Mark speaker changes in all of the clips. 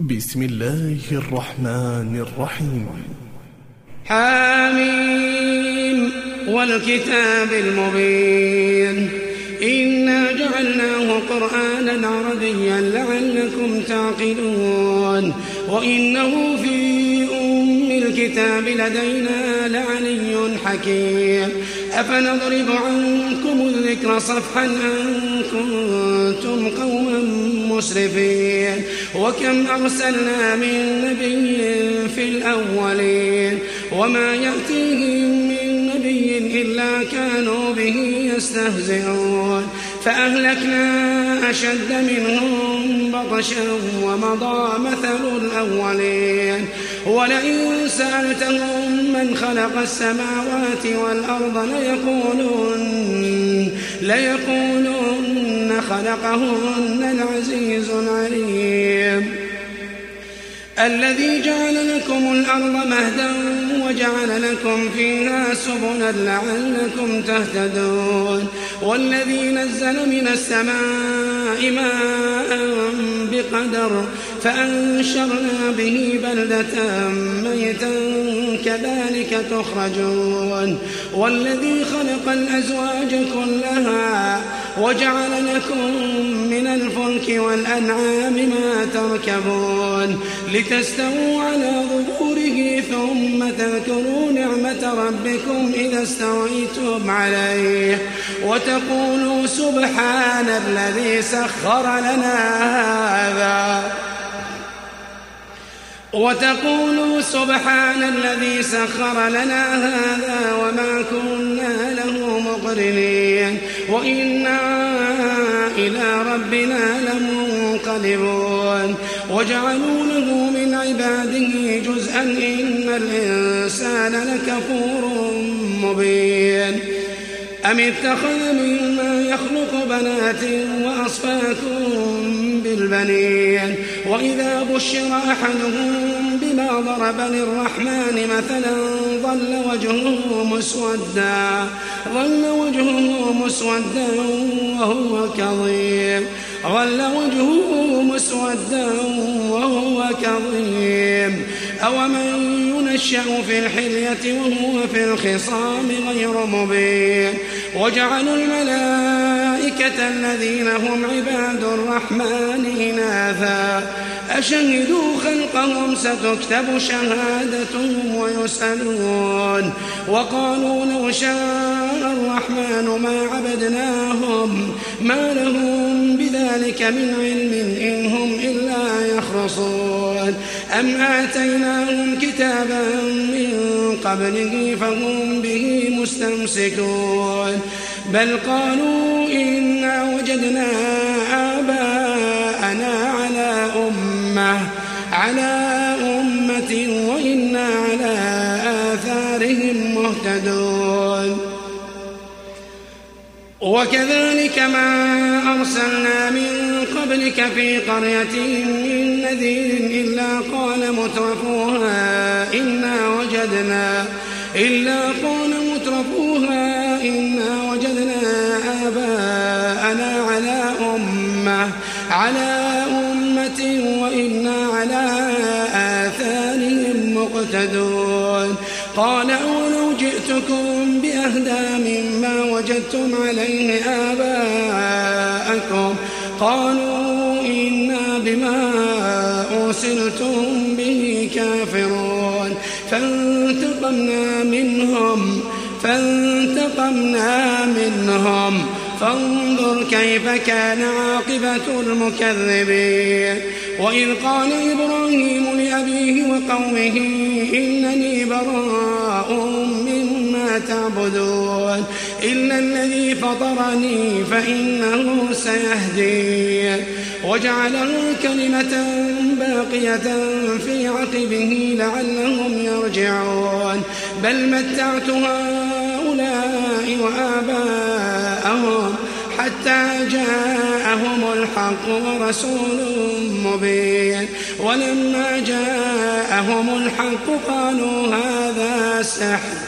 Speaker 1: بسم الله الرحمن الرحيم
Speaker 2: حامين والكتاب المبين إنا جعلناه قرآنا عربيا لعلكم تعقلون وإنه في أم الكتاب لدينا لعلي حكيم أفنضرب عنكم الذكر صفحا أن كنتم قوما مسرفين وكم أرسلنا من نبي في الأولين وما يأتيهم من نبي إلا كانوا به يستهزئون فأهلكنا أشد منهم بطشا ومضى مثل الأولين ولئن سألتهم من خلق السماوات والأرض ليقولون ليقولن خلقهن العزيز العليم الذي جعل لكم الأرض مهدا وجعل لكم فيها سبلا لعلكم تهتدون والذي نزل من السماء ماء بقدر فأنشرنا به بلدة ميتا كذلك تخرجون والذي خلق الأزواج كلها وجعل لكم من الفلك والأنعام ما تركبون لتستووا على ظهوره ثم تذكروا نعمة ربكم إذا استويتم عليه وتقولوا سبحان الذي سخر لنا هذا هذا وتقولوا سبحان الذي سخر لنا هذا وما كنا له مقرنين وإنا إلى ربنا لمنقلبون وجعلوا له من عباده جزءا إن الإنسان لكفور مبين أم اتخذ مما يخلق بنات وأصفاكم بالبنين وإذا بشر أحدهم بما ضرب للرحمن مثلا ظل وجهه مسودا ظل وجهه مسودا وهو كظيم ظل وجهه مسودا وهو كظيم أومن ينشأ في الحلية وهو في الخصام غير مبين وجعلوا الملائكة الذين هم عباد الرحمن إناثا أشهدوا خلقهم ستكتب شهادتهم ويسألون وقالوا لو شاء الرحمن ما عبدناهم ما لهم بذلك من علم إن هم إلا يخرصون أم آتيناهم كتابا من قبله فهم به مستمسكون بل قالوا إنا وجدنا آباءنا على أمة على أمة وإنا على آثارهم مهتدون وكذلك ما أرسلنا من قبلك في قرية من نذير إلا قال مترفوها إنا وجدنا إلا قال مترفوها إنا وجدنا آباءنا على أمة على أمة وإنا على آثارهم مقتدون قال أولو جئتكم بأهدى مما وجدتم عليه آباءكم قالوا إنا بما أرسلتم به كافرون فانتقمنا منهم فانتقمنا منهم فانظر كيف كان عاقبة المكذبين وإذ قال إبراهيم لأبيه وقومه إنني براء مما تعبدون إلا الذي فطرني فإنه سيهدين وجعله كلمة باقية في عقبه لعلهم يرجعون بل متعت هؤلاء وآباءهم حتى جاءهم الحق ورسول مبين ولما جاءهم الحق قالوا هذا سحر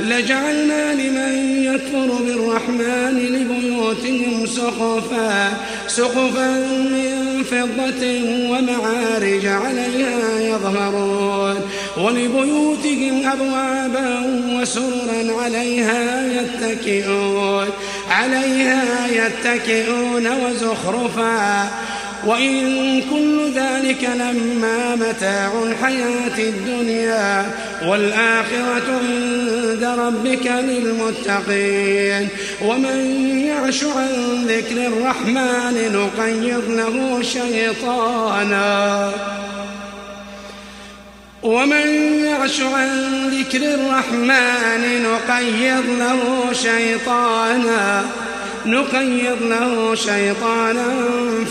Speaker 2: لجعلنا لمن يكفر بالرحمن لبيوتهم سقفا سقفا من فضة ومعارج عليها يظهرون ولبيوتهم أبوابا وسررا عليها يتكئون عليها يتكئون وزخرفا وإن كل ذلك لما متاع الحياة الدنيا والآخرة عند ربك للمتقين ومن يعش عن ذكر الرحمن نقيض له شيطانا ومن يعش عن ذكر الرحمن نقيض له شيطانا نقيض له شيطانا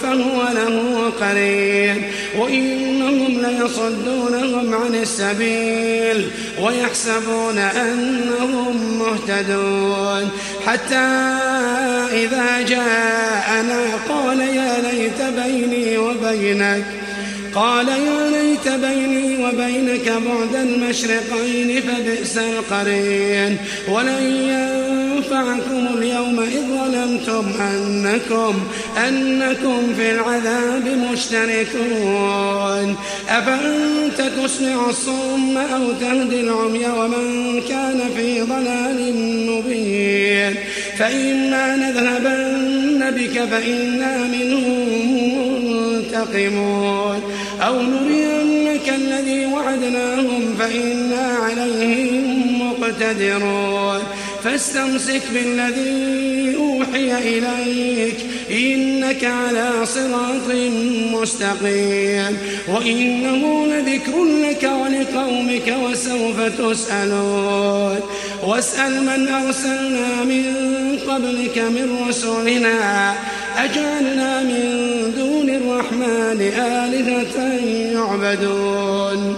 Speaker 2: فهو له قرين وإنهم ليصدونهم عن السبيل ويحسبون أنهم مهتدون حتى إذا جاءنا قال يا ليت بيني وبينك قال يا ليت بيني وبينك بعد المشرقين فبئس القرين ولن ينفعكم اليوم إذ ظلمتم أنكم, أنكم في العذاب مشتركون أفأنت تسمع الصم أو تهدي العمي ومن كان في ضلال مبين فإما نذهبن بك فإنا منهم منتقمون أو نرينك الذي وعدناهم فإنا عليهم مقتدرون فاستمسك بالذي أوحي إليك إنك على صراط مستقيم وإنه لذكر لك ولقومك وسوف تسألون واسأل من أرسلنا من قبلك من رسلنا أجعلنا من دون الرحمن آلهة يعبدون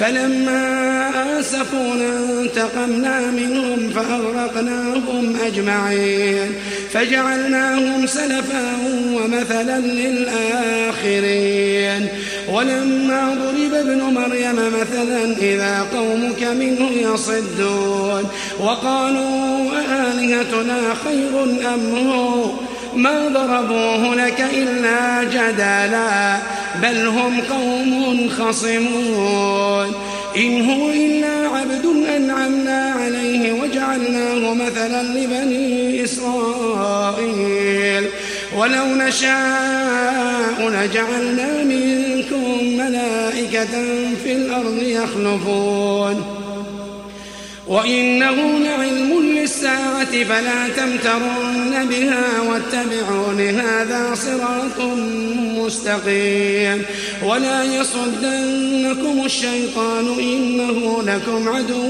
Speaker 2: فلما آسفونا انتقمنا منهم فأغرقناهم أجمعين فجعلناهم سلفا ومثلا للآخرين ولما ضرب ابن مريم مثلا إذا قومك منه يصدون وقالوا آلهتنا خير أم هو ما ضربوه لك إلا جدلا بل هم قوم خصمون إن هو إلا عبد أنعمنا عليه وجعلناه مثلا لبني إسرائيل ولو نشاء لجعلنا منكم ملائكة في الأرض يخلفون وإنه لعلم للساعة فلا تمترن بها واتبعون هذا صراط مستقيم ولا يصدنكم الشيطان إنه لكم عدو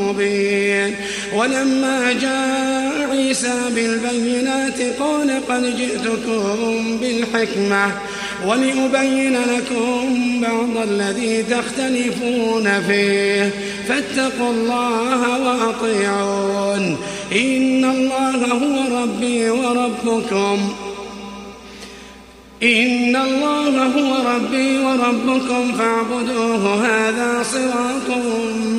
Speaker 2: مبين ولما جاء عيسى بالبينات قال قد جئتكم بالحكمة ولأبين لكم بعض الذي تختلفون فيه فاتقوا الله وأطيعون إن الله هو ربي وربكم إن الله هو ربي وربكم فاعبدوه هذا صراط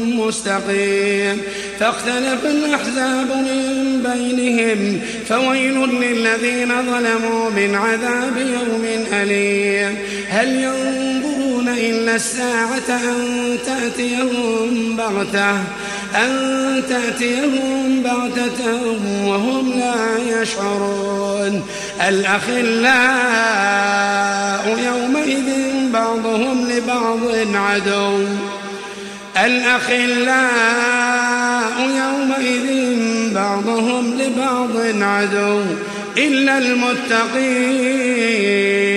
Speaker 2: مستقيم فاختلف الأحزاب من بينهم فويل للذين ظلموا من عذاب يوم أليم هل ينظرون إلا الساعة أن تأتيهم بغتة أن تأتيهم بغتة وهم لا يشعرون الأخلاء يومئذ بعضهم لبعض عدو الأخلاء يومئذ بعضهم لبعض عدو إلا المتقين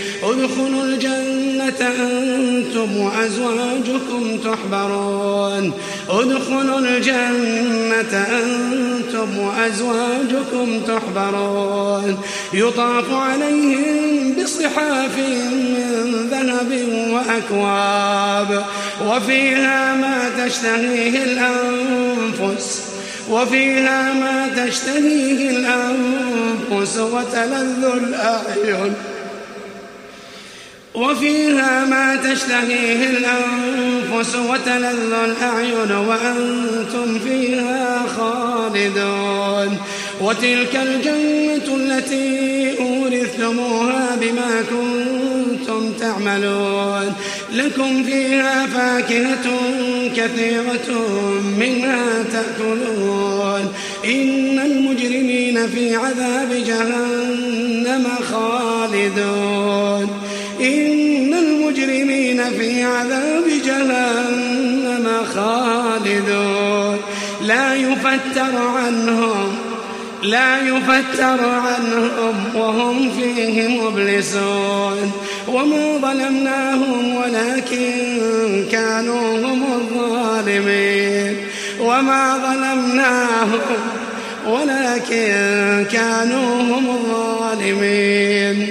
Speaker 2: ادخلوا الجنة أنتم وأزواجكم تحبرون ادخلوا الجنة أنتم وأزواجكم تحبرون يطاف عليهم بصحاف من ذهب وأكواب وفيها ما تشتهيه الأنفس وفيها ما تشتهيه الأنفس وتلذ الأعين وفيها ما تشتهيه الأنفس وتلذ الأعين وأنتم فيها خالدون وتلك الجنة التي أورثتموها بما كنتم تعملون لكم فيها فاكهة كثيرة منها تأكلون إن المجرمين في عذاب جهنم خالدون إن المجرمين في عذاب جهنم خالدون لا يفتر عنهم لا يفتر عنهم وهم فيه مبلسون وما ظلمناهم ولكن كانوا هم الظالمين وما ظلمناهم ولكن كانوا هم الظالمين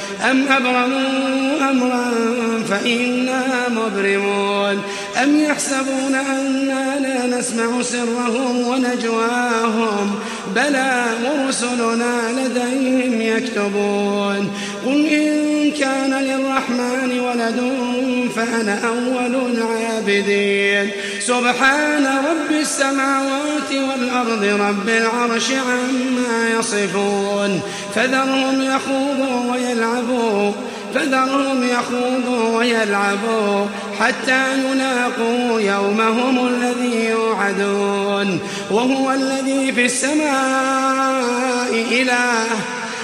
Speaker 2: أم أبرموا أمرا فإنا مبرمون أم يحسبون أنا لا نسمع سرهم ونجواهم بلى ورسلنا لديهم يكتبون قل إن كان للرحمن ولد فأنا أول العابدين سبحان رب السماوات والأرض رب العرش عما يصفون فذرهم يخوضوا ويلعبوا فذرهم يخوضوا ويلعبوا حتى يلاقوا يومهم الذي يوعدون وهو الذي في السماء إله